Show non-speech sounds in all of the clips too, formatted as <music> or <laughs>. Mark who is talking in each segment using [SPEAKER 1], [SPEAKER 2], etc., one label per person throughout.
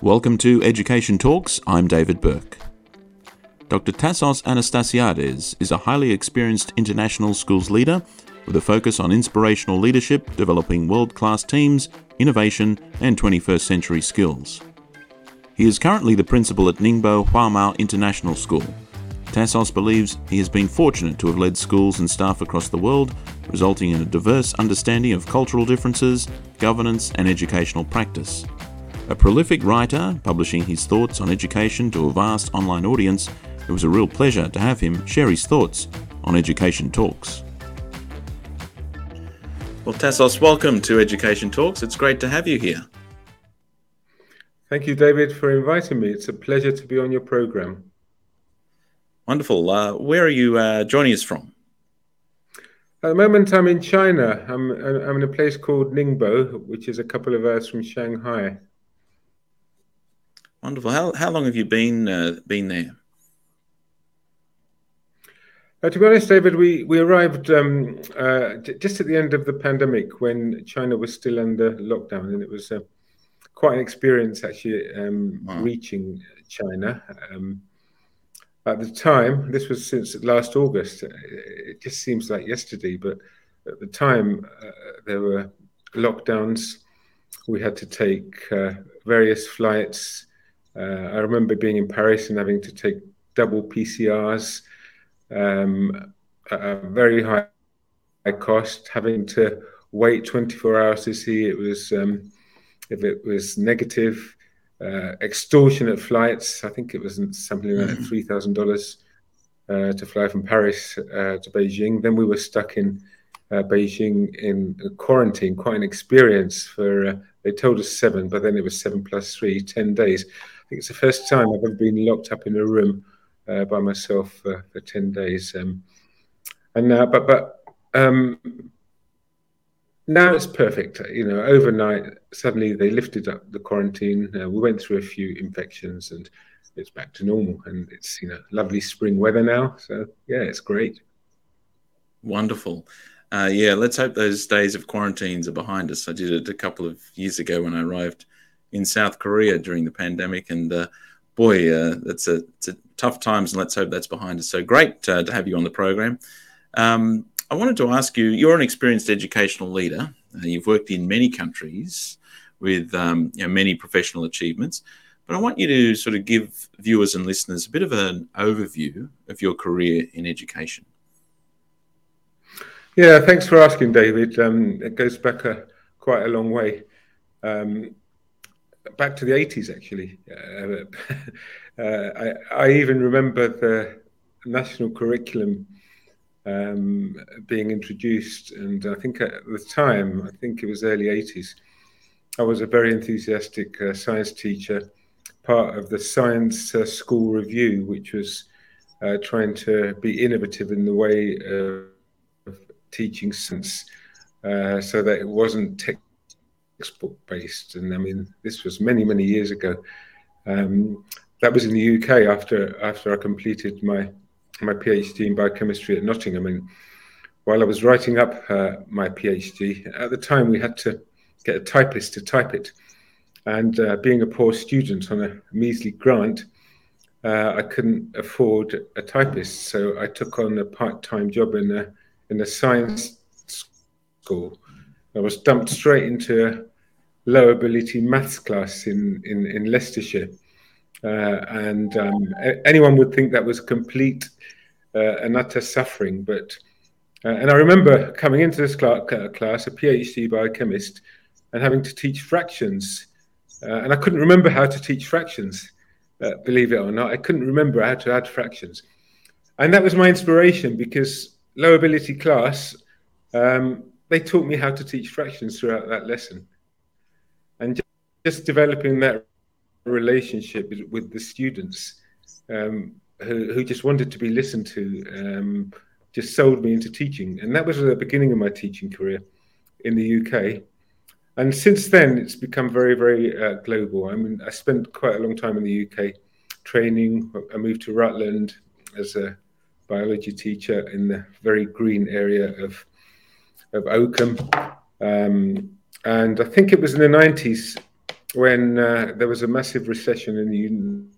[SPEAKER 1] Welcome to Education Talks. I'm David Burke. Dr. Tassos Anastasiades is a highly experienced international schools leader with a focus on inspirational leadership, developing world class teams, innovation, and 21st century skills. He is currently the principal at Ningbo Huamao International School. Tassos believes he has been fortunate to have led schools and staff across the world, resulting in a diverse understanding of cultural differences, governance, and educational practice. A prolific writer, publishing his thoughts on education to a vast online audience, it was a real pleasure to have him share his thoughts on Education Talks. Well, Tassos, welcome to Education Talks. It's great to have you here.
[SPEAKER 2] Thank you, David, for inviting me. It's a pleasure to be on your program.
[SPEAKER 1] Wonderful. Uh, where are you uh, joining us from?
[SPEAKER 2] At the moment, I'm in China. I'm, I'm in a place called Ningbo, which is a couple of hours from Shanghai.
[SPEAKER 1] Wonderful. How, how long have you been uh, been there?
[SPEAKER 2] Uh, to be honest, David, we we arrived um, uh, j- just at the end of the pandemic when China was still under lockdown, and it was uh, quite an experience actually um, wow. reaching China. Um, at the time, this was since last August. It just seems like yesterday, but at the time uh, there were lockdowns. We had to take uh, various flights uh, I remember being in Paris and having to take double PCRs, um, at a very high, cost, having to wait 24 hours to see it was um, if it was negative. Uh, extortionate flights. I think it was something like mm-hmm. three thousand uh, dollars to fly from Paris uh, to Beijing. Then we were stuck in uh, Beijing in quarantine. Quite an experience for. Uh, they told us seven, but then it was seven plus three, ten days think it's the first time I've ever been locked up in a room uh, by myself for, for ten days. Um, and now, but but um, now it's perfect. You know, overnight suddenly they lifted up the quarantine. Uh, we went through a few infections and it's back to normal. And it's you know lovely spring weather now. So yeah, it's great.
[SPEAKER 1] Wonderful. Uh, yeah, let's hope those days of quarantines are behind us. I did it a couple of years ago when I arrived in South Korea during the pandemic, and uh, boy, uh, that's a, it's a tough times, and let's hope that's behind us. So great uh, to have you on the program. Um, I wanted to ask you: You're an experienced educational leader. You've worked in many countries with um, you know, many professional achievements. But I want you to sort of give viewers and listeners a bit of an overview of your career in education.
[SPEAKER 2] Yeah, thanks for asking, David. Um, it goes back a, quite a long way. Um, back to the 80s actually. Uh, <laughs> uh, I, I, even remember the national curriculum um, being introduced, and I think at the time, I think it was early 80s, I was a very enthusiastic uh, science teacher, part of the Science uh, School Review, which was uh, trying to be innovative in the way of teaching science. Uh, so that it wasn't tech textbook based. And I mean, this was many, many years ago. Um, that was in the UK after after I completed my my PhD in biochemistry at Nottingham. And while I was writing up uh, my PhD, at the time we had to get a typist to type it. And uh, being a poor student on a measly grant, uh, I couldn't afford a typist, so I took on a part-time job in a in a science school. I was dumped straight into a low ability maths class in, in, in Leicestershire. Uh, and um, anyone would think that was complete uh, and utter suffering. But uh, and I remember coming into this class, class, a PhD biochemist, and having to teach fractions, uh, and I couldn't remember how to teach fractions. Uh, believe it or not, I couldn't remember how to add fractions, and that was my inspiration because low ability class. Um, they taught me how to teach fractions throughout that lesson. And just developing that relationship with the students um, who, who, just wanted to be listened to um, just sold me into teaching. And that was the beginning of my teaching career in the uk and since then it's become very very uh, global. I mean i spent quite a long time in the uk training. I moved to rutland as a biology teacher in the very green area of of oakham um, and I think it was in the 90s when uh, there was a massive recession in the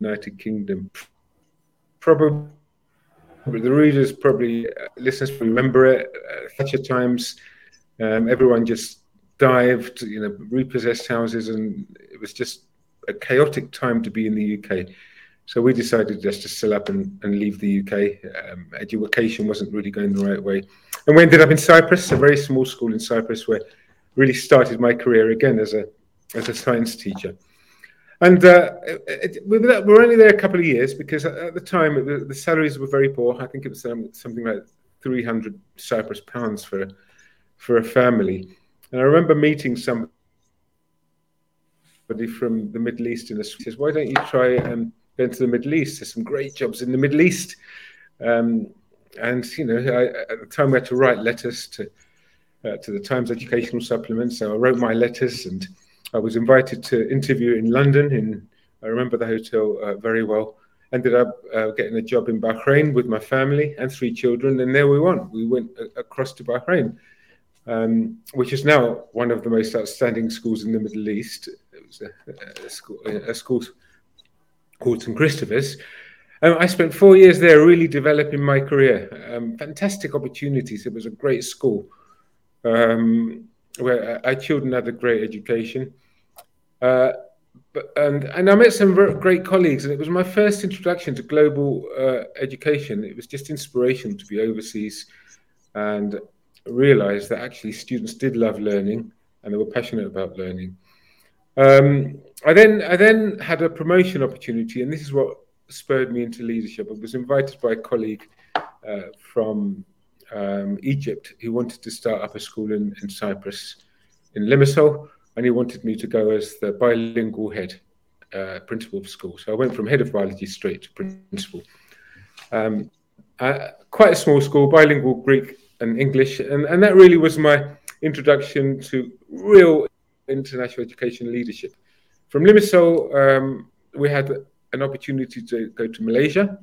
[SPEAKER 2] United Kingdom. Probably the readers probably uh, listeners remember it. Uh, Thatcher times, um, everyone just dived, you know, repossessed houses, and it was just a chaotic time to be in the UK. So we decided just to sell up and, and leave the UK. Um, education wasn't really going the right way. And we ended up in Cyprus, a very small school in Cyprus, where I really started my career again as a as a science teacher. And uh, it, it, we were only there a couple of years because at the time it, the salaries were very poor. I think it was um, something like 300 Cyprus pounds for for a family. And I remember meeting somebody from the Middle East in the says, "Why don't you try um, going to the Middle East? There's some great jobs in the Middle East." Um, and you know, I, at the time we had to write letters to uh, to the Times Educational Supplement. So I wrote my letters, and I was invited to interview in London. In I remember the hotel uh, very well. Ended up uh, getting a job in Bahrain with my family and three children, and there we went. We went across to Bahrain, um, which is now one of the most outstanding schools in the Middle East. It was a, a school, a school called St Christopher's. Um, I spent four years there, really developing my career. Um, fantastic opportunities. It was a great school um, where our children had a great education. Uh, but, and, and I met some great colleagues, and it was my first introduction to global uh, education. It was just inspirational to be overseas and realize that actually students did love learning and they were passionate about learning. Um, I then I then had a promotion opportunity, and this is what spurred me into leadership. I was invited by a colleague uh, from um, Egypt who wanted to start up a school in, in Cyprus, in Limassol, and he wanted me to go as the bilingual head uh, principal of school. So I went from head of biology straight to principal. Um, uh, quite a small school, bilingual Greek and English, and, and that really was my introduction to real international education leadership. From Limassol, um, we had an opportunity to go to Malaysia.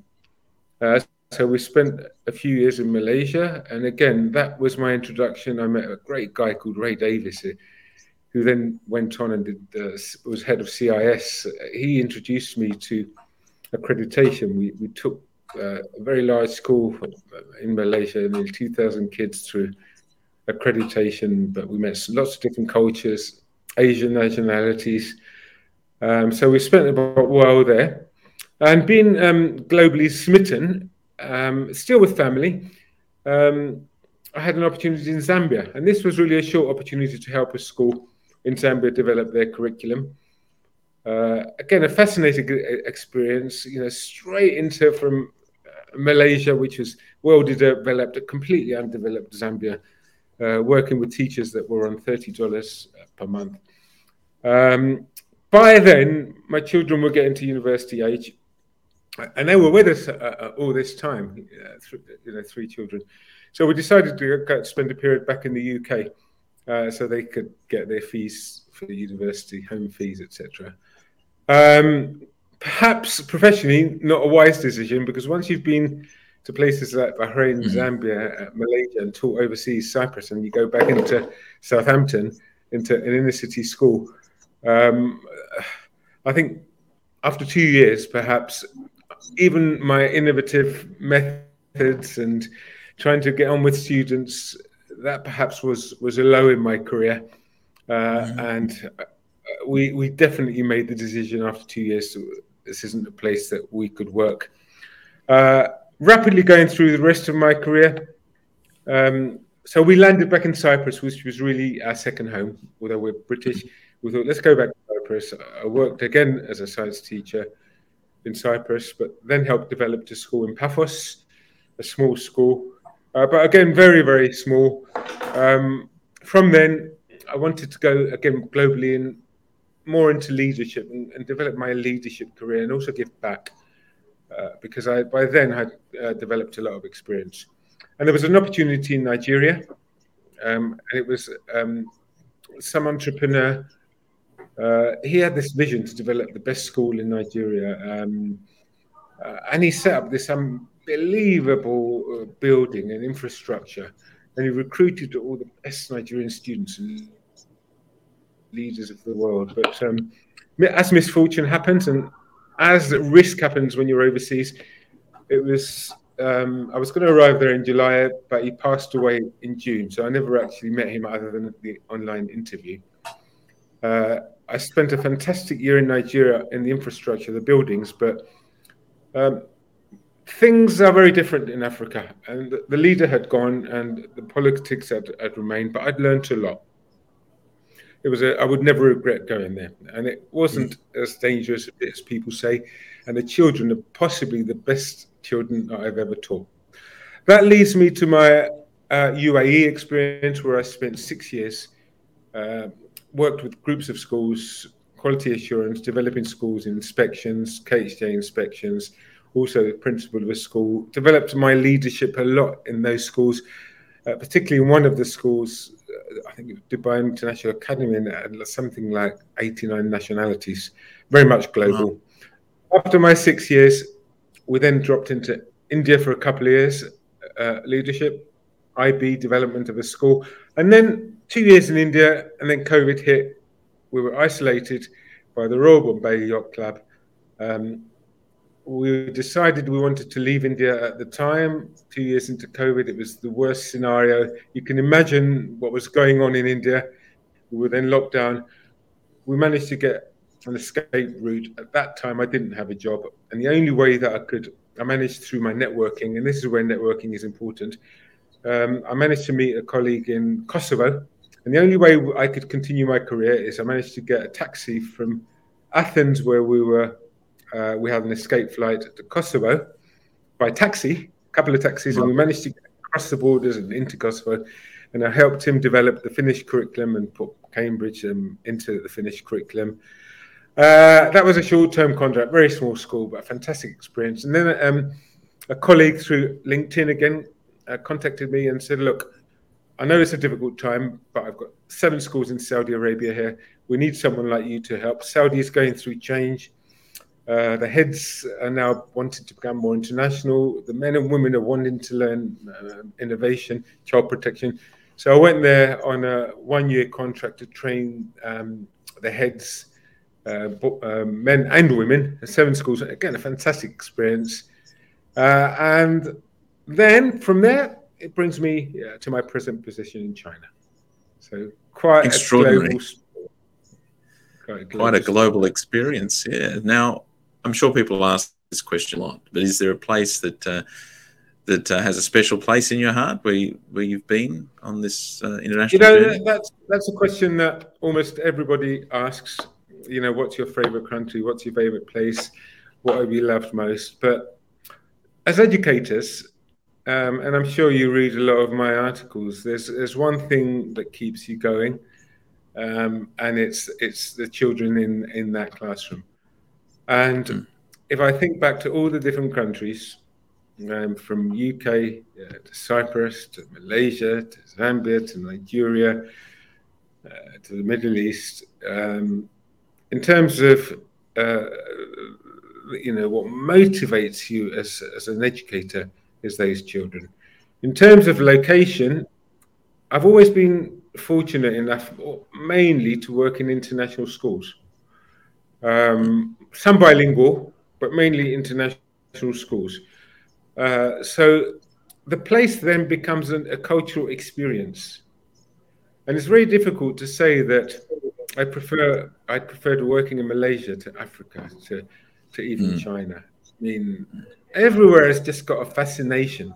[SPEAKER 2] Uh, so we spent a few years in Malaysia, and again, that was my introduction. I met a great guy called Ray Davis, who then went on and did, uh, was head of CIS. He introduced me to accreditation. We, we took uh, a very large school in Malaysia, nearly 2,000 kids through accreditation, but we met lots of different cultures, Asian nationalities. Um, so we spent about a while there. And being um, globally smitten, um, still with family, um, I had an opportunity in Zambia, and this was really a short opportunity to help a school in Zambia develop their curriculum. Uh, again, a fascinating experience. You know, straight into from uh, Malaysia, which was well developed, completely undeveloped Zambia, working with teachers that were on thirty dollars per month. Um, by then, my children were getting to university age, and they were with us uh, uh, all this time, uh, you know, three children. So we decided to spend a period back in the UK, uh, so they could get their fees for the university, home fees, etc. Um, perhaps professionally, not a wise decision because once you've been to places like Bahrain, mm-hmm. Zambia, uh, Malaysia, and taught overseas, Cyprus, and you go back into Southampton, into an inner city school, um, I think after two years, perhaps even my innovative methods and trying to get on with students that perhaps was was a low in my career uh, mm-hmm. and we we definitely made the decision after two years this isn't a place that we could work uh, rapidly going through the rest of my career. Um, so we landed back in cyprus which was really our second home although we're british. We thought let's go back to cyprus. I worked again as a science teacher in Cyprus, but then helped develop a school in Paphos, a small school, uh, but again, very, very small. Um, from then, I wanted to go again globally and more into leadership and, and develop my leadership career and also give back uh, because I by then had uh, developed a lot of experience. And there was an opportunity in Nigeria, um, and it was um, some entrepreneur uh, he had this vision to develop the best school in Nigeria, um, uh, and he set up this unbelievable uh, building and infrastructure, and he recruited all the best Nigerian students and leaders of the world. But um, as misfortune happens and as risk happens when you're overseas, it was um, I was going to arrive there in July, but he passed away in June, so I never actually met him other than the online interview. Uh, I spent a fantastic year in Nigeria in the infrastructure, the buildings, but um, things are very different in Africa. And the leader had gone, and the politics had, had remained, but I'd learned a lot it was a, I would never regret going there. And it wasn't mm. as dangerous as people say. And the children are possibly the best children I've ever taught. That leads me to my uh, UAE experience, where I spent six years, uh, worked with groups of schools, quality assurance, developing schools inspections, KHDA inspections, also the principal of a school, developed my leadership a lot in those schools, uh, particularly in one of the schools I think Dubai International Academy and something like 89 nationalities, very much global. Wow. After my six years, we then dropped into India for a couple of years, uh, leadership, IB development of a school, and then two years in India, and then COVID hit. We were isolated by the Royal Bombay Yacht Club. Um, we decided we wanted to leave India at the time. Two years into COVID, it was the worst scenario. You can imagine what was going on in India. We were then locked down. We managed to get an escape route. At that time, I didn't have a job. And the only way that I could, I managed through my networking, and this is where networking is important. Um, I managed to meet a colleague in Kosovo. And the only way I could continue my career is I managed to get a taxi from Athens, where we were uh, we had an escape flight to Kosovo by taxi, a couple of taxis, and we managed to get across the borders and into Kosovo. And I helped him develop the Finnish curriculum and put Cambridge um, into the Finnish curriculum. Uh, that was a short-term contract, very small school, but a fantastic experience. And then um, a colleague through LinkedIn again uh, contacted me and said, "Look, I know it's a difficult time, but I've got seven schools in Saudi Arabia here. We need someone like you to help. Saudi is going through change. Uh, the heads are now wanting to become more international. The men and women are wanting to learn uh, innovation, child protection. So I went there on a one-year contract to train um, the heads, uh, um, men and women, seven schools. Again, a fantastic experience. Uh, and then from there, it brings me uh, to my present position in China. So quite
[SPEAKER 1] extraordinary. Global, quite a global, quite a global experience. Yeah. Now, I'm sure people ask this question a lot, but is there a place that uh, that uh, has a special place in your heart where you, where you've been on this uh, international?
[SPEAKER 2] You know,
[SPEAKER 1] journey?
[SPEAKER 2] that's that's a question that almost everybody asks. You know, what's your favorite country? What's your favorite place? What have you loved most? But as educators, um, and I'm sure you read a lot of my articles. There's there's one thing that keeps you going, um, and it's it's the children in in that classroom. And mm. if I think back to all the different countries, um, from UK uh, to Cyprus to Malaysia to Zambia to Nigeria uh, to the Middle East, um, in terms of uh, you know what motivates you as as an educator is those children. In terms of location, I've always been fortunate enough, mainly to work in international schools um, some bilingual, but mainly international schools. Uh, so the place then becomes an, a cultural experience, and it's very difficult to say that I prefer I prefer to working in Malaysia to Africa to to even mm. China. I mean, everywhere has just got a fascination.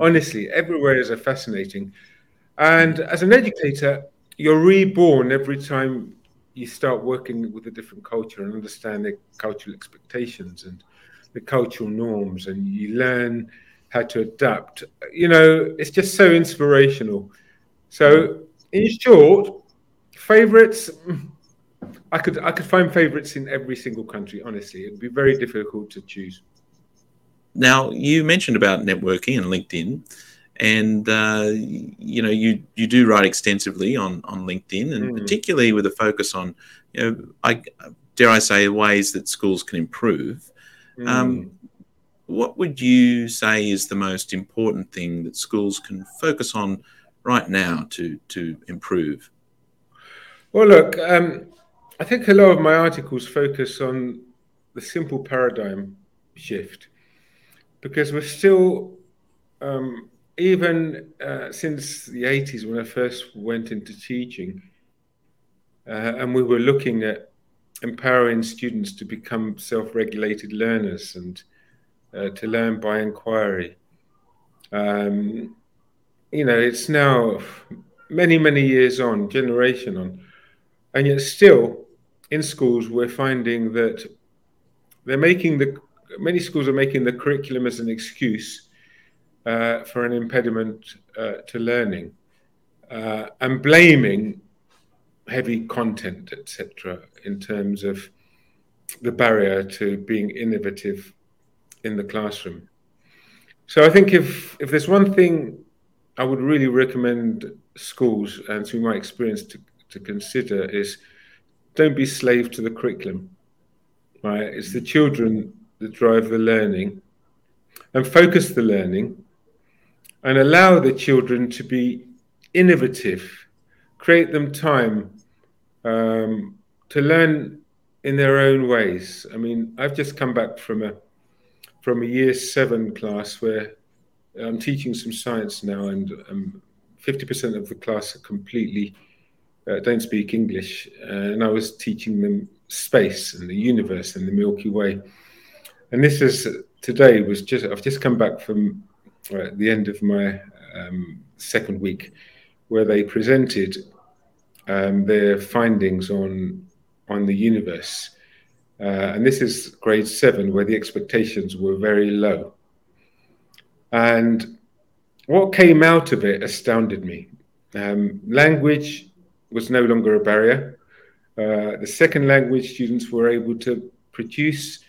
[SPEAKER 2] Honestly, everywhere is a fascinating. And as an educator, you're reborn every time you start working with a different culture and understand the cultural expectations and the cultural norms, and you learn how to adapt. You know, it's just so inspirational. So, in short, favorites. I could I could find favorites in every single country. Honestly, it'd be very difficult to choose.
[SPEAKER 1] Now, you mentioned about networking and LinkedIn and uh, you know you you do write extensively on on LinkedIn, and mm. particularly with a focus on you know I dare I say ways that schools can improve. Mm. Um, what would you say is the most important thing that schools can focus on right now to to improve?
[SPEAKER 2] Well, look, um, I think a lot of my articles focus on the simple paradigm shift because we're still, um, even uh, since the 80s when I first went into teaching, uh, and we were looking at empowering students to become self regulated learners and uh, to learn by inquiry. Um, you know, it's now many, many years on, generation on, and yet still in schools we're finding that they're making the many schools are making the curriculum as an excuse for an impediment uh, to learning uh, and blaming heavy content, etc., in terms of the barrier to being innovative in the classroom. So I think if if there's one thing I would really recommend schools and through my experience to, to consider is don't be slave to the curriculum. Right? It's the children that drive the learning and focus the learning and allow the children to be innovative, create them time um, to learn in their own ways. I mean, I've just come back from a from a year seven class where I'm teaching some science now, and um, 50% of the class are completely uh, don't speak English, and I was teaching them space and the universe and the Milky Way. And this is today was just I've just come back from uh, the end of my um, second week, where they presented um, their findings on on the universe. Uh, and this is grade seven, where the expectations were very low. And what came out of it astounded me. Um, language was no longer a barrier. Uh, the second language students were able to produce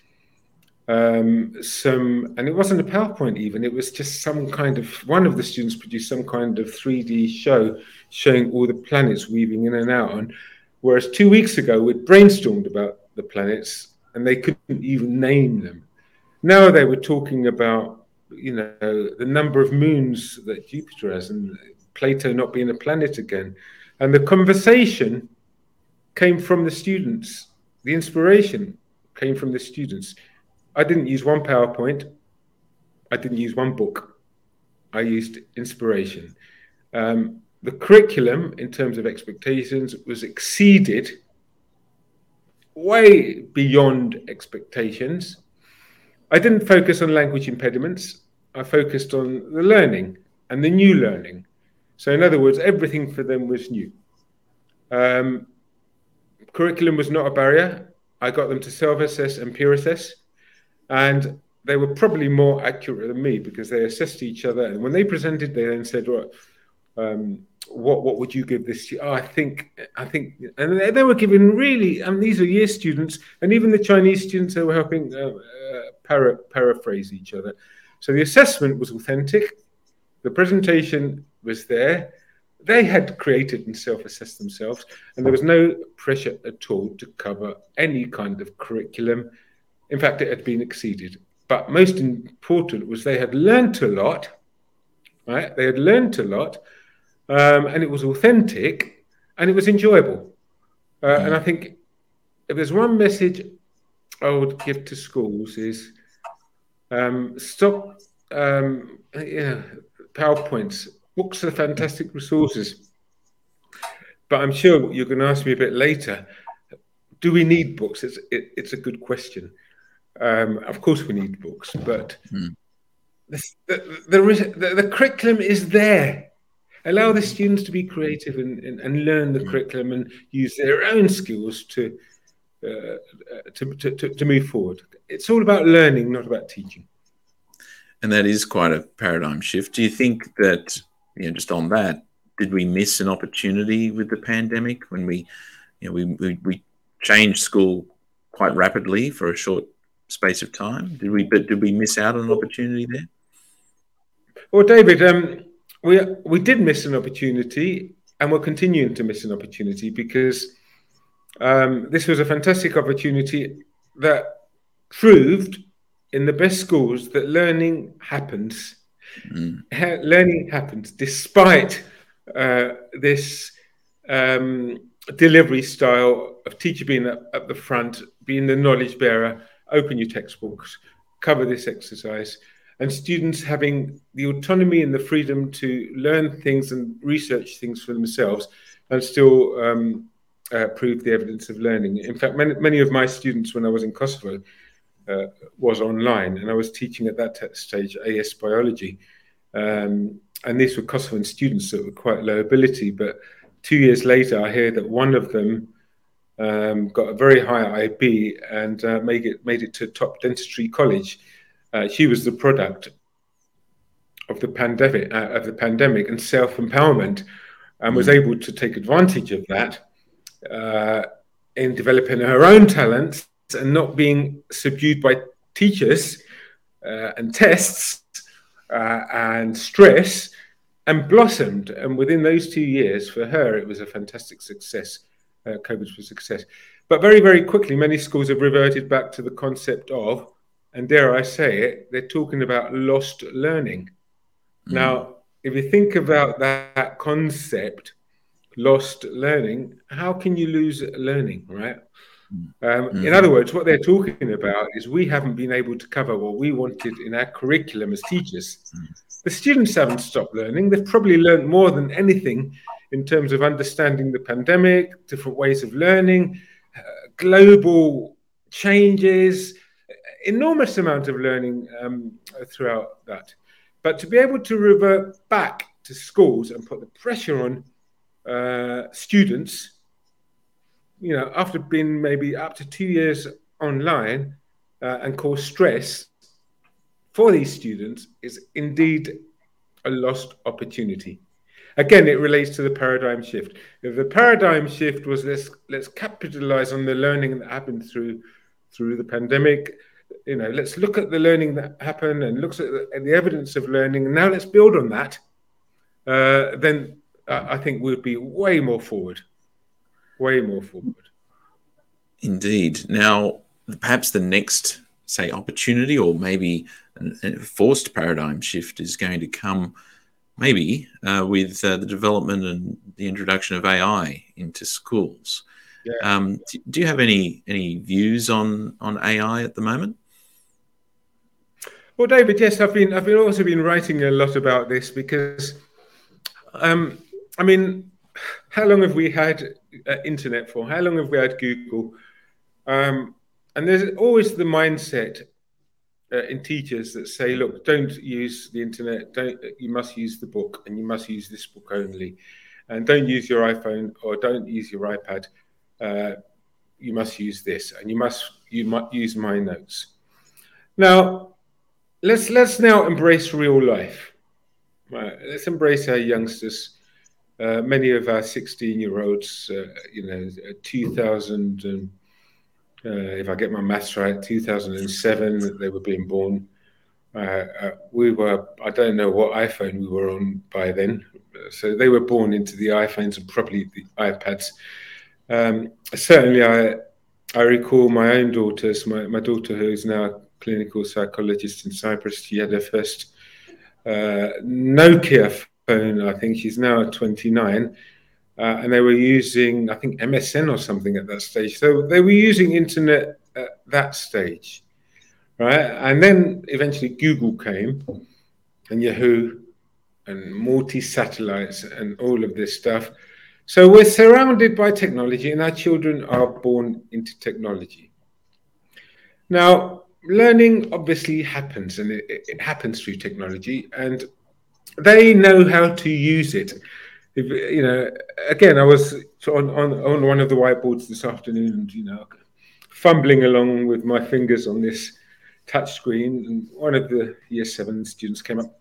[SPEAKER 2] um, some, and it wasn't a PowerPoint even, it was just some kind of, one of the students produced some kind of 3D show showing all the planets weaving in and out. And whereas two weeks ago we'd brainstormed about the planets and they couldn't even name them. Now they were talking about, you know, the number of moons that Jupiter has and Pluto not being a planet again. And the conversation came from the students. The inspiration came from the students. I didn't use one PowerPoint. I didn't use one book. I used inspiration. Um, the curriculum, in terms of expectations, was exceeded way beyond expectations. I didn't focus on language impediments. I focused on the learning and the new learning. So, in other words, everything for them was new. Um, curriculum was not a barrier. I got them to self assess and peer assess. And they were probably more accurate than me because they assessed each other. And when they presented, they then said, "Right, um, what what would you give this?" Oh, I think I think, and they, they were giving really. I mean, these are year students, and even the Chinese students they were helping uh, uh, para, paraphrase each other. So the assessment was authentic. The presentation was there. They had created and self-assessed themselves, and there was no pressure at all to cover any kind of curriculum in fact, it had been exceeded. But most important was they had learnt a lot, right? They had learnt a lot, um, and it was authentic and it was enjoyable. Uh, mm. And I think if there's one message I would give to schools is um, stop, um, yeah, PowerPoints. Books are fantastic resources. But I'm sure you're going to ask me a bit later do we need books? It's, it, it's a good question. Um, of course, we need books, but hmm. the, the, the, the, curriculum is there. Allow the students to be creative and, and, and learn the hmm. curriculum and use their own skills to, uh, to, to, to, to move forward. It's all about learning, not about teaching.
[SPEAKER 1] And that is quite a paradigm shift. Do you think that, you know, just on that, did we miss an opportunity with the pandemic when we, you know, we, we, we changed school quite rapidly for a short space of time? Did we did we miss out on an opportunity there?
[SPEAKER 2] Well, David, um, we we did miss an opportunity, and we're continuing to miss an opportunity because um, this was a fantastic opportunity that proved in the best schools that learning happens. Mm. Learning happens despite uh, this um, delivery style of teacher being at, at the front, being the knowledge bearer, open your textbooks, cover this exercise, and students having the autonomy and the freedom to learn things and research things for themselves and still um, uh, prove the evidence of learning. In fact, many, many of my students when I was in Kosovo uh, was online, and I was teaching at that stage AS biology. Um, and these were Kosovan students that were quite low ability, but two years later, I hear that one of them um, got a very high IB and uh, made it made it to top dentistry college. Uh, she was the product of the pandemic uh, of the pandemic and self empowerment, and was mm. able to take advantage of that uh, in developing her own talents and not being subdued by teachers uh, and tests uh, and stress and blossomed. And within those two years, for her, it was a fantastic success. Uh, COVID was a success. But very, very quickly, many schools have reverted back to the concept of, and dare I say it, they're talking about lost learning. Mm. Now, if you think about that concept, lost learning, how can you lose learning, right? Mm. Um, mm-hmm. In other words, what they're talking about is we haven't been able to cover what we wanted in our curriculum as teachers. Mm. The students haven't stopped learning. They've probably learned more than anything in terms of understanding the pandemic, different ways of learning, uh, global changes, enormous amount of learning um, throughout that. But to be able to revert back to schools and put the pressure on uh, students, you know, after being maybe up to two years online uh, and cause stress for these students is indeed a lost opportunity. Again, it relates to the paradigm shift. If the paradigm shift was let's let's capitalize on the learning that happened through through the pandemic, you know, let's look at the learning that happened and looks at the, at the evidence of learning. Now let's build on that. Uh, then I think we'll be way more forward, way more forward.
[SPEAKER 1] Indeed. Now, perhaps the next, say, opportunity or maybe a forced paradigm shift is going to come maybe uh, with uh, the development and the introduction of AI into schools. Yeah. Um, do you have any any views on on AI at the moment?
[SPEAKER 2] Well, David, yes, I've been I've been also been writing a lot about this because um, I mean, how long have we had uh, internet for? How long have we had Google? Um, and there's always the mindset uh, in teachers that say, look, don't use the internet. Don't you must use the book, and you must use this book only, and don't use your iPhone or don't use your iPad. Uh, you must use this, and you must you must use my notes. Now, let's let's now embrace real life. Right, let's embrace our youngsters uh, many of our 16 year olds, uh, you know, 2000, and, uh, if I get my maths right, 2007, they were being born. Uh, uh, we were, I don't know what iPhone we were on by then. So they were born into the iPhones and probably the iPads. Um, certainly, I, I recall my own daughters, my, my daughter, who is now a clinical psychologist in Cyprus, she had her first Nokia phone. I think she's now 29. Uh, and they were using, I think, MSN or something at that stage. So they were using internet at that stage, right? And then eventually Google came, and Yahoo, and multi satellites, and all of this stuff. So we're surrounded by technology, and our children are born into technology. Now, learning obviously happens, and it, it happens through technology. And they know how to use it. If, you know, again, I was on, on, on one of the whiteboards this afternoon, and you know, fumbling along with my fingers on this touch screen, and one of the year seven students came up.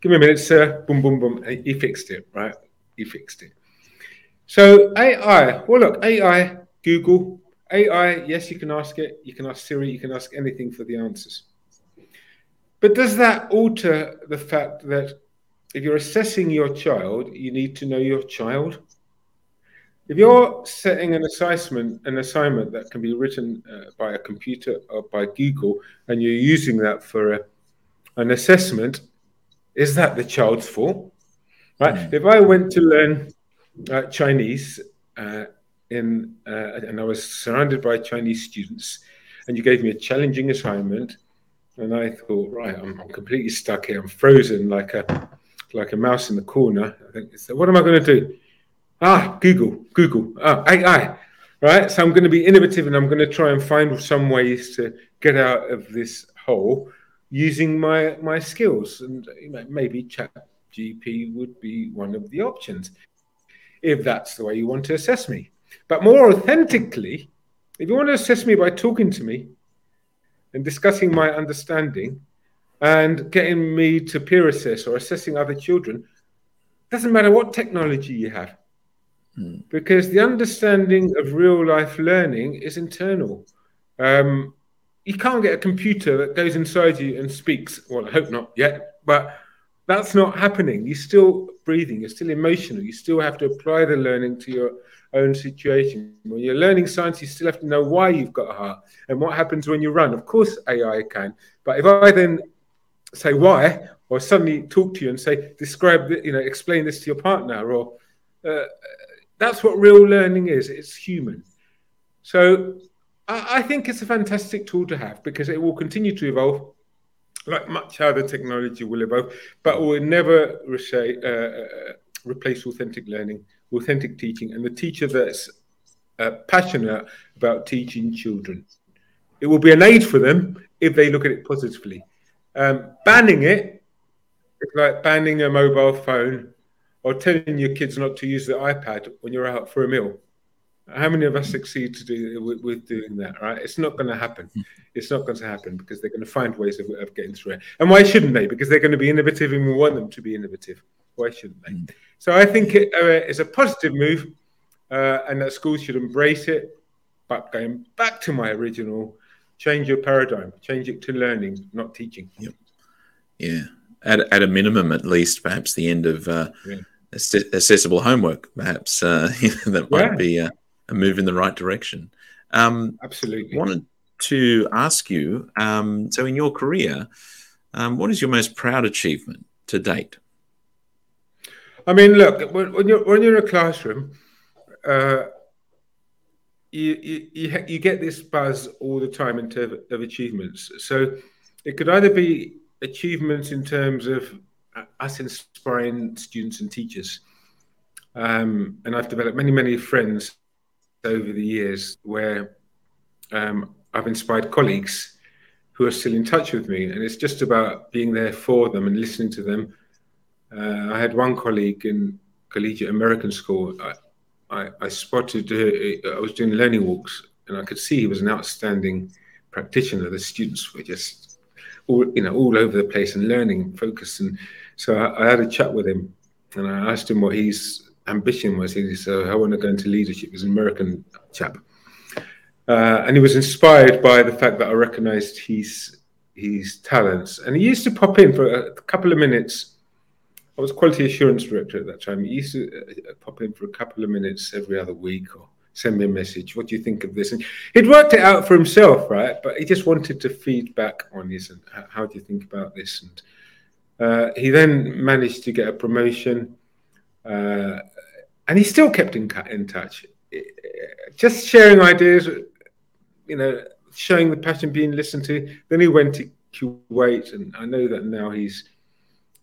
[SPEAKER 2] Give me a minute, sir. Boom, boom, boom. He fixed it, right? He fixed it. So AI. Well, look, AI, Google, AI. Yes, you can ask it. You can ask Siri. You can ask anything for the answers. But does that alter the fact that if you're assessing your child, you need to know your child. If you're setting an assignment, an assignment that can be written uh, by a computer or by Google, and you're using that for a, an assessment, is that the child's fault? Right? Mm. If I went to learn uh, Chinese uh, in, uh, and I was surrounded by Chinese students, and you gave me a challenging assignment, and I thought, right, I'm, I'm completely stuck here. I'm frozen like a like a mouse in the corner. I think, so what am I going to do? Ah, Google, Google, ah, AI, right? So I'm going to be innovative, and I'm going to try and find some ways to get out of this hole using my my skills, and you know, maybe Chat GP would be one of the options if that's the way you want to assess me. But more authentically, if you want to assess me by talking to me and discussing my understanding and getting me to peer assess or assessing other children, doesn't matter what technology you have. Mm. Because the understanding of real life learning is internal. Um, you can't get a computer that goes inside you and speaks. Well, I hope not yet, but that's not happening. You're still breathing, you're still emotional, you still have to apply the learning to your own situation. When you're learning science, you still have to know why you've got a heart and what happens when you run. Of course, AI can. But if I then say why, or suddenly talk to you and say, describe, you know, explain this to your partner, or uh, that's what real learning is. It's human. So I, I think it's a fantastic tool to have because it will continue to evolve like much other technology will evolve, but will never re- uh, uh, replace authentic learning, authentic teaching, and the teacher that's uh, passionate about teaching children. It will be an aid for them if they look at it positively. Um, banning it's like banning a mobile phone or telling your kids not to use the iPad when you're out for a meal. How many of us succeed to do with, with doing that? Right? It's not going to happen. Hmm. It's not going to happen because they're going to find ways of, of, getting through it. And why shouldn't they? Because they're going to be innovative, and we want them to be innovative. Why shouldn't they? Mm. So I think it, uh, it's a positive move, uh, and that schools should embrace it. But going back to my original, change your paradigm, change it to learning, not teaching.
[SPEAKER 1] Yep. Yeah. At, at a minimum, at least, perhaps the end of uh, yeah. accessible homework, perhaps uh, <laughs> that might yeah. be. Uh, a move in the right direction.
[SPEAKER 2] Um, Absolutely.
[SPEAKER 1] Wanted to ask you um, so, in your career, um, what is your most proud achievement to date?
[SPEAKER 2] I mean, look, when, when you're when you're in a classroom, uh, you, you, you, get this buzz all the time in terms of achievements. So it could either be achievements in terms of us inspiring students and teachers. Um, and I've developed many, many friends over the years where um, I've inspired colleagues who are still in touch with me, and it's just about being there for them and listening to them. Uh, I had one colleague in collegiate American school. I, I, I spotted uh, I was doing learning walks, and I could see he was an outstanding practitioner. The students were just all you know all over the place and learning, focused, and so I, I had a chat with him, and I asked him what his ambition was. He said, I want to go into leadership. He was an American chap. Uh, and he was inspired by the fact that I recognized his, his talents. And he used to pop in for a couple of minutes. I was quality assurance director at that time. He used to uh, pop in for a couple of minutes every other week or send me a message. What do you think of this? And he'd worked it out for himself, right? But he just wanted to feed back on this and how do you think about this? And uh, he then managed to get a promotion. Uh, and he still kept in, in touch, just sharing ideas, you know, showing the passion being listened to. Then he went to Kuwait, and I know that now he's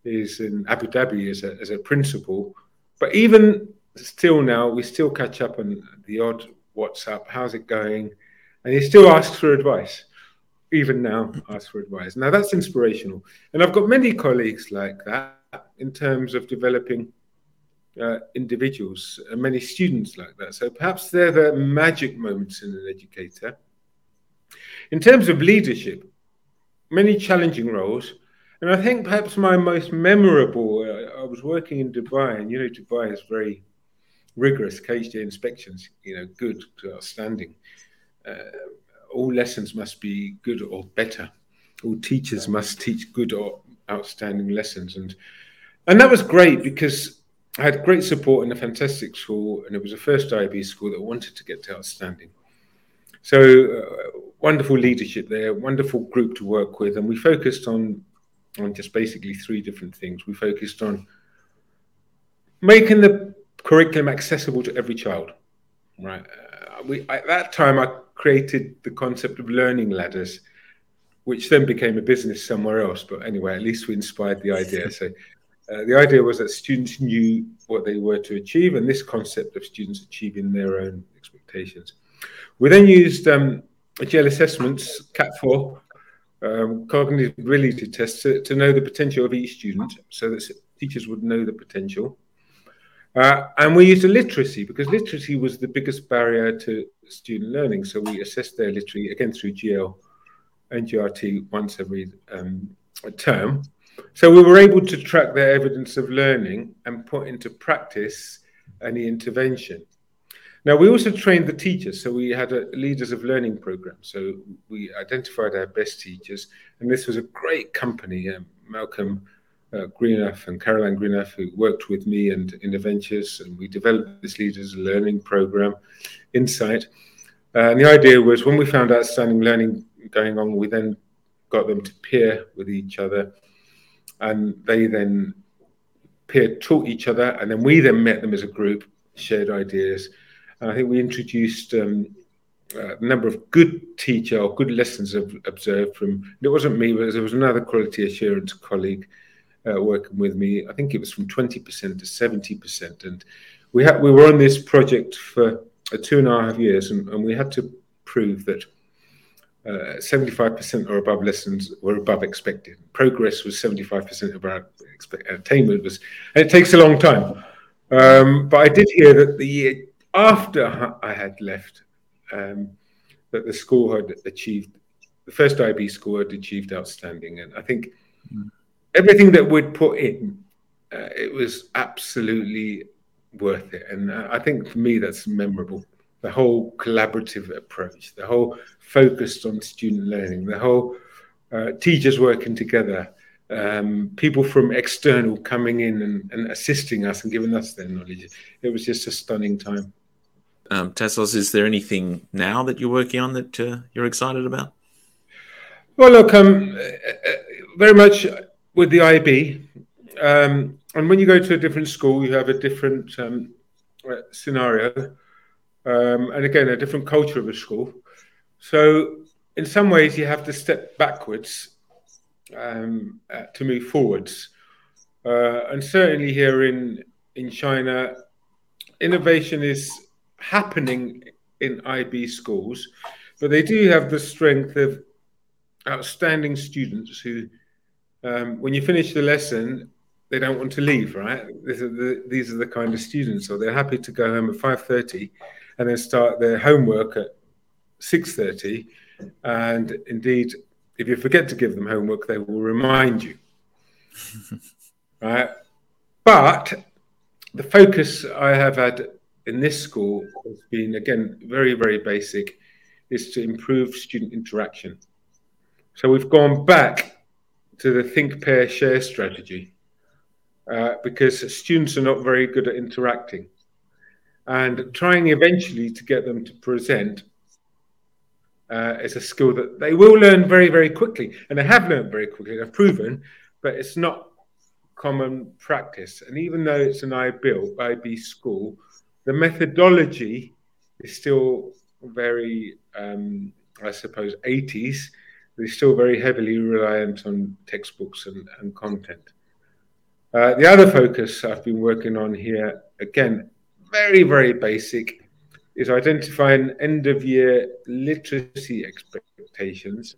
[SPEAKER 2] is in Abu Dhabi as a, as a principal. But even still now, we still catch up on the odd WhatsApp. How's it going? And he still asks for advice. Even now, asks for advice. Now that's inspirational, and I've got many colleagues like that in terms of developing uh, individuals and many students like that. So perhaps they're the magic moments in an educator. In terms of leadership, many challenging roles. And I think perhaps my most memorable, uh, I was working in Dubai, and you know, Dubai is very rigorous KHDA inspections, you know, good to outstanding. Uh, all lessons must be good or better. All teachers must teach good or outstanding lessons. And and that was great because I had great support in a fantastic school, and it was the first IB school that wanted to get to outstanding. So uh, wonderful leadership there, wonderful group to work with, and we focused on on just basically three different things. We focused on making the curriculum accessible to every child, right? Uh, we at that time I created the concept of learning ladders, which then became a business somewhere else. But anyway, at least we inspired the idea. So uh, the idea was that students knew what they were to achieve, and this concept of students achieving their own expectations. We then used um, GL assessments, CAT4, um, cognitive ability tests to, to, know the potential of each student so that teachers would know the potential. Uh, and we used literacy because literacy was the biggest barrier to student learning. So we assessed their literacy again through GL and GRT once every um, term. So we were able to track their evidence of learning and put into practice any intervention. Now, we also trained the teachers. So we had a leaders of learning program. So we identified our best teachers. And this was a great company, um, Malcolm uh, Greenath and Caroline Greenough, who worked with me and Innoventures. And we developed this leaders of learning program, Insight. Uh, and the idea was when we found outstanding learning going on, we then got them to peer with each other. And they then peer taught each other. And then we then met them as a group, shared ideas I think we introduced um, a number of good teacher or good lessons observed from. It wasn't me, but there was another quality assurance colleague uh, working with me. I think it was from twenty percent to seventy percent, and we had we were on this project for uh, two and a half years, and, and we had to prove that. Uh, 75% or above lessons were above expected. Progress was 75% above expected. Attainment was, and it takes a long time. Um, but I did hear that the after I had left, um, that the school had achieved the first IB school had achieved outstanding, and I think mm. everything that we'd put in, uh, it was absolutely worth it. And uh, I think for me, that's memorable. The whole collaborative approach, the whole focused on student learning, the whole uh, teachers working together, um, people from external coming in and, and assisting us and giving us their knowledge. It was just a stunning time.
[SPEAKER 1] Um, Tassos, is there anything now that you're working on that uh, you're excited about?
[SPEAKER 2] Well, look, um, very much with the IB. Um, and when you go to a different school, you have a different um, scenario. Um, and again, a different culture of a school. So, in some ways, you have to step backwards um, uh, to move forwards. Uh, and certainly here in, in China, innovation is happening in IB schools, but they do have the strength of outstanding students who, um, when you finish the lesson, they don't want to leave. Right? These are the these are the kind of students, so they're happy to go home at five thirty, and then start their homework at six thirty. And indeed, if you forget to give them homework, they will remind you. <laughs> right? But the focus I have had in this school has been, again, very, very basic, is to improve student interaction. So we've gone back to the think, pair, share strategy uh, because students are not very good at interacting. And trying eventually to get them to present uh, is a skill that they will learn very, very quickly. And they have learned very quickly, they've proven, but it's not common practice. And even though it's an IB, IB school, the methodology is still very, um, I suppose, 80s. They're still very heavily reliant on textbooks and, and content. Uh, the other focus I've been working on here, again, very, very basic, is identifying end of year literacy expectations.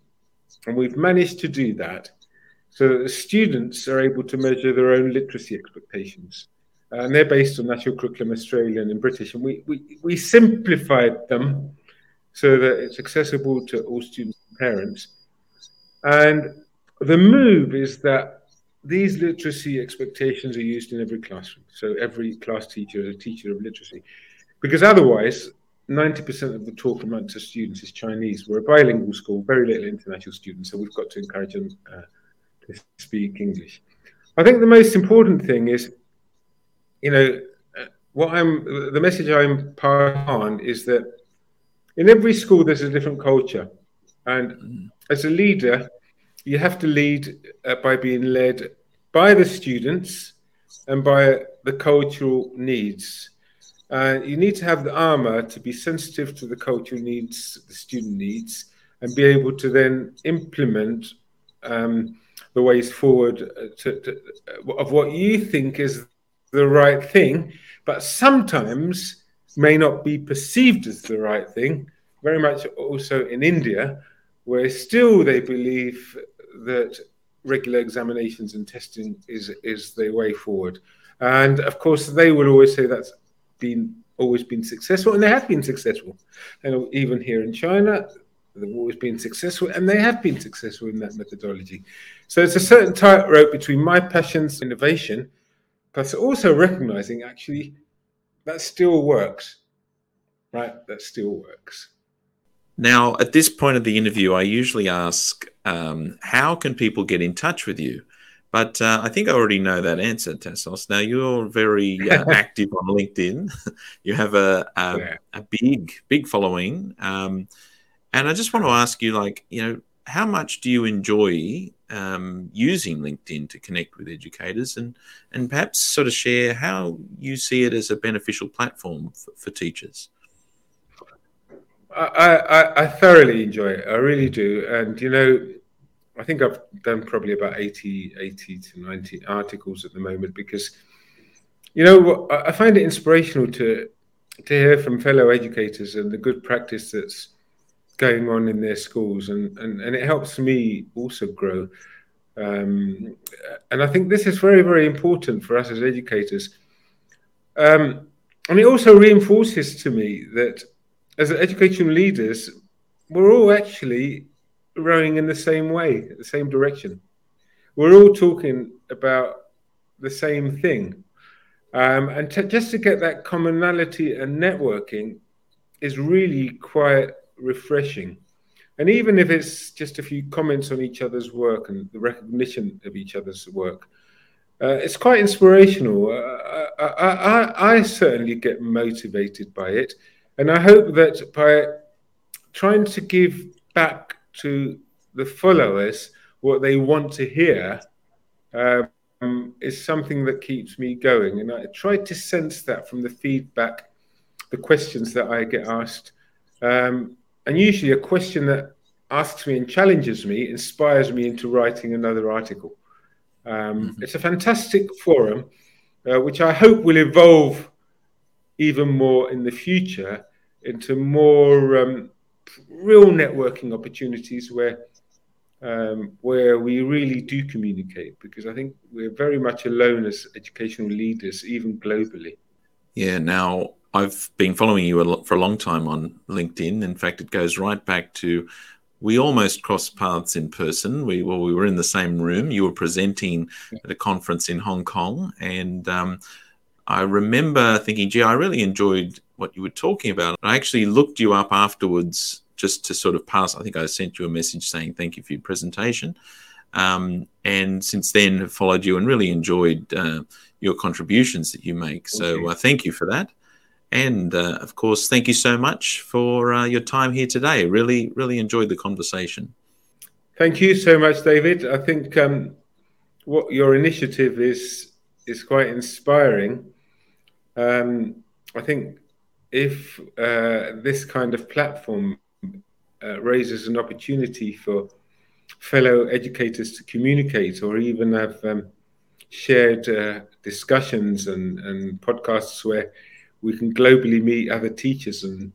[SPEAKER 2] And we've managed to do that so that the students are able to measure their own literacy expectations and they're based on National Curriculum Australian and British. And we, we, we simplified them so that it's accessible to all students and parents. And the move is that these literacy expectations are used in every classroom. So every class teacher is a teacher of literacy. Because otherwise, 90% of the talk amongst the students is Chinese. We're a bilingual school, very little international students, so we've got to encourage them uh, to speak English. I think the most important thing is you know, what I'm the message I'm part on is that in every school there's a different culture, and mm-hmm. as a leader, you have to lead uh, by being led by the students and by the cultural needs. Uh, you need to have the armor to be sensitive to the cultural needs, the student needs, and be able to then implement um, the ways forward uh, to, to, uh, of what you think is the right thing, but sometimes may not be perceived as the right thing. Very much also in India, where still they believe that regular examinations and testing is is the way forward. And of course, they will always say that's been always been successful, and they have been successful. And even here in China, they've always been successful, and they have been successful in that methodology. So it's a certain tightrope between my passions, innovation, but also recognizing actually that still works, right? That still works.
[SPEAKER 1] Now, at this point of the interview, I usually ask, um, how can people get in touch with you? But uh, I think I already know that answer, Tassos. Now, you're very uh, <laughs> active on LinkedIn. <laughs> you have a, a, yeah. a, big, big following. Um, and I just want to ask you, like, you know, how much do you enjoy um, using LinkedIn to connect with educators and, and perhaps sort of share how you see it as a beneficial platform for, for teachers?
[SPEAKER 2] I, I, I, thoroughly enjoy it. I really do. And, you know, I think I've done probably about 80, 80 to 90 articles at the moment because, you know, I find it inspirational to to hear from fellow educators and the good practice that's going on in their schools. And, and, and it helps me also grow. Um, and I think this is very, very important for us as educators. Um, and it also reinforces to me that as educational leaders, we're all actually rowing in the same way, the same direction. We're all talking about the same thing. Um, and just to get that commonality and networking is really quite refreshing. And even if it's just a few comments on each other's work and the recognition of each other's work, uh, it's quite inspirational. Uh, I, I, I, I certainly get motivated by it. And I hope that by trying to give back to the followers what they want to hear um, is something that keeps me going. And I try to sense that from the feedback, the questions that I get asked. Um, and usually a question that asks me and challenges me inspires me into writing another article. Um, mm-hmm. It's a fantastic forum, uh, which I hope will evolve even more in the future into more um, real networking opportunities where um, where we really do communicate because I think we're very much alone as educational leaders, even globally.
[SPEAKER 1] Yeah. Now I've been following you for a long time on LinkedIn. In fact, it goes right back to we almost crossed paths in person. We well, we were in the same room. You were presenting at a conference in Hong Kong, and um, I remember thinking, gee, I really enjoyed what you were talking about. I actually looked you up afterwards just to sort of pass. I think I sent you a message saying thank you for your presentation. Um, and since then, have followed you and really enjoyed uh, your contributions that you make. So uh, thank you for that. And uh, of course, thank you so much for uh, your time here today. Really, really enjoyed the conversation.
[SPEAKER 2] Thank you so much, David. I think um, what your initiative is is quite inspiring. Um, I think if uh, this kind of platform uh, raises an opportunity for fellow educators to communicate or even have um, shared uh, discussions and, and podcasts where we can globally meet other teachers and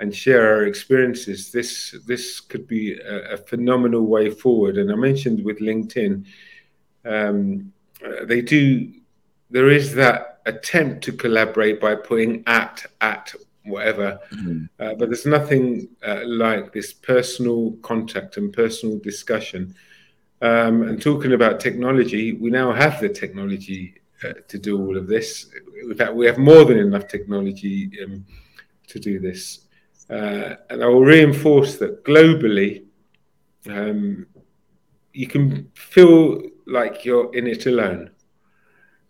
[SPEAKER 2] and share our experiences. This this could be a, a phenomenal way forward. And I mentioned with LinkedIn, um, uh, they do. There is that attempt to collaborate by putting at at whatever mm-hmm. uh, but there's nothing uh, like this personal contact and personal discussion um, and talking about technology we now have the technology uh, to do all of this in fact we have more than enough technology um, to do this uh, and i will reinforce that globally um, you can feel like you're in it alone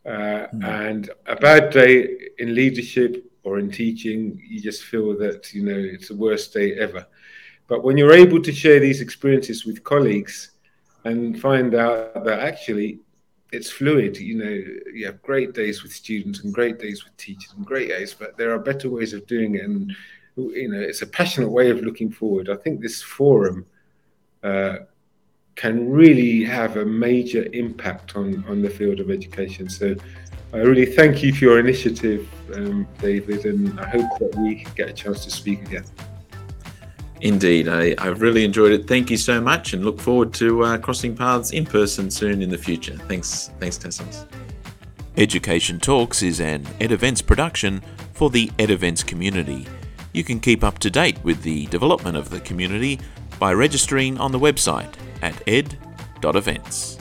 [SPEAKER 2] uh, mm. And a bad day in leadership or in teaching, you just feel that you know it's the worst day ever. But when you're able to share these experiences with colleagues and find out that actually it's fluid. You know, you have great days with students and great days with teachers and great days, but there are better ways of doing it. And you know, it's a passionate way of looking forward. I think this forum uh, can really have a major impact on on the field of education. So. I really thank you for your initiative, um, David, and I hope that we get a chance to speak again.
[SPEAKER 1] Indeed, I, have really enjoyed it. Thank you so much, and look forward to uh, crossing paths in person soon in the future. Thanks, thanks, Tassos. Education Talks is an Ed Events production for the Ed Events community. You can keep up to date with the development of the community by registering on the website at ed.events.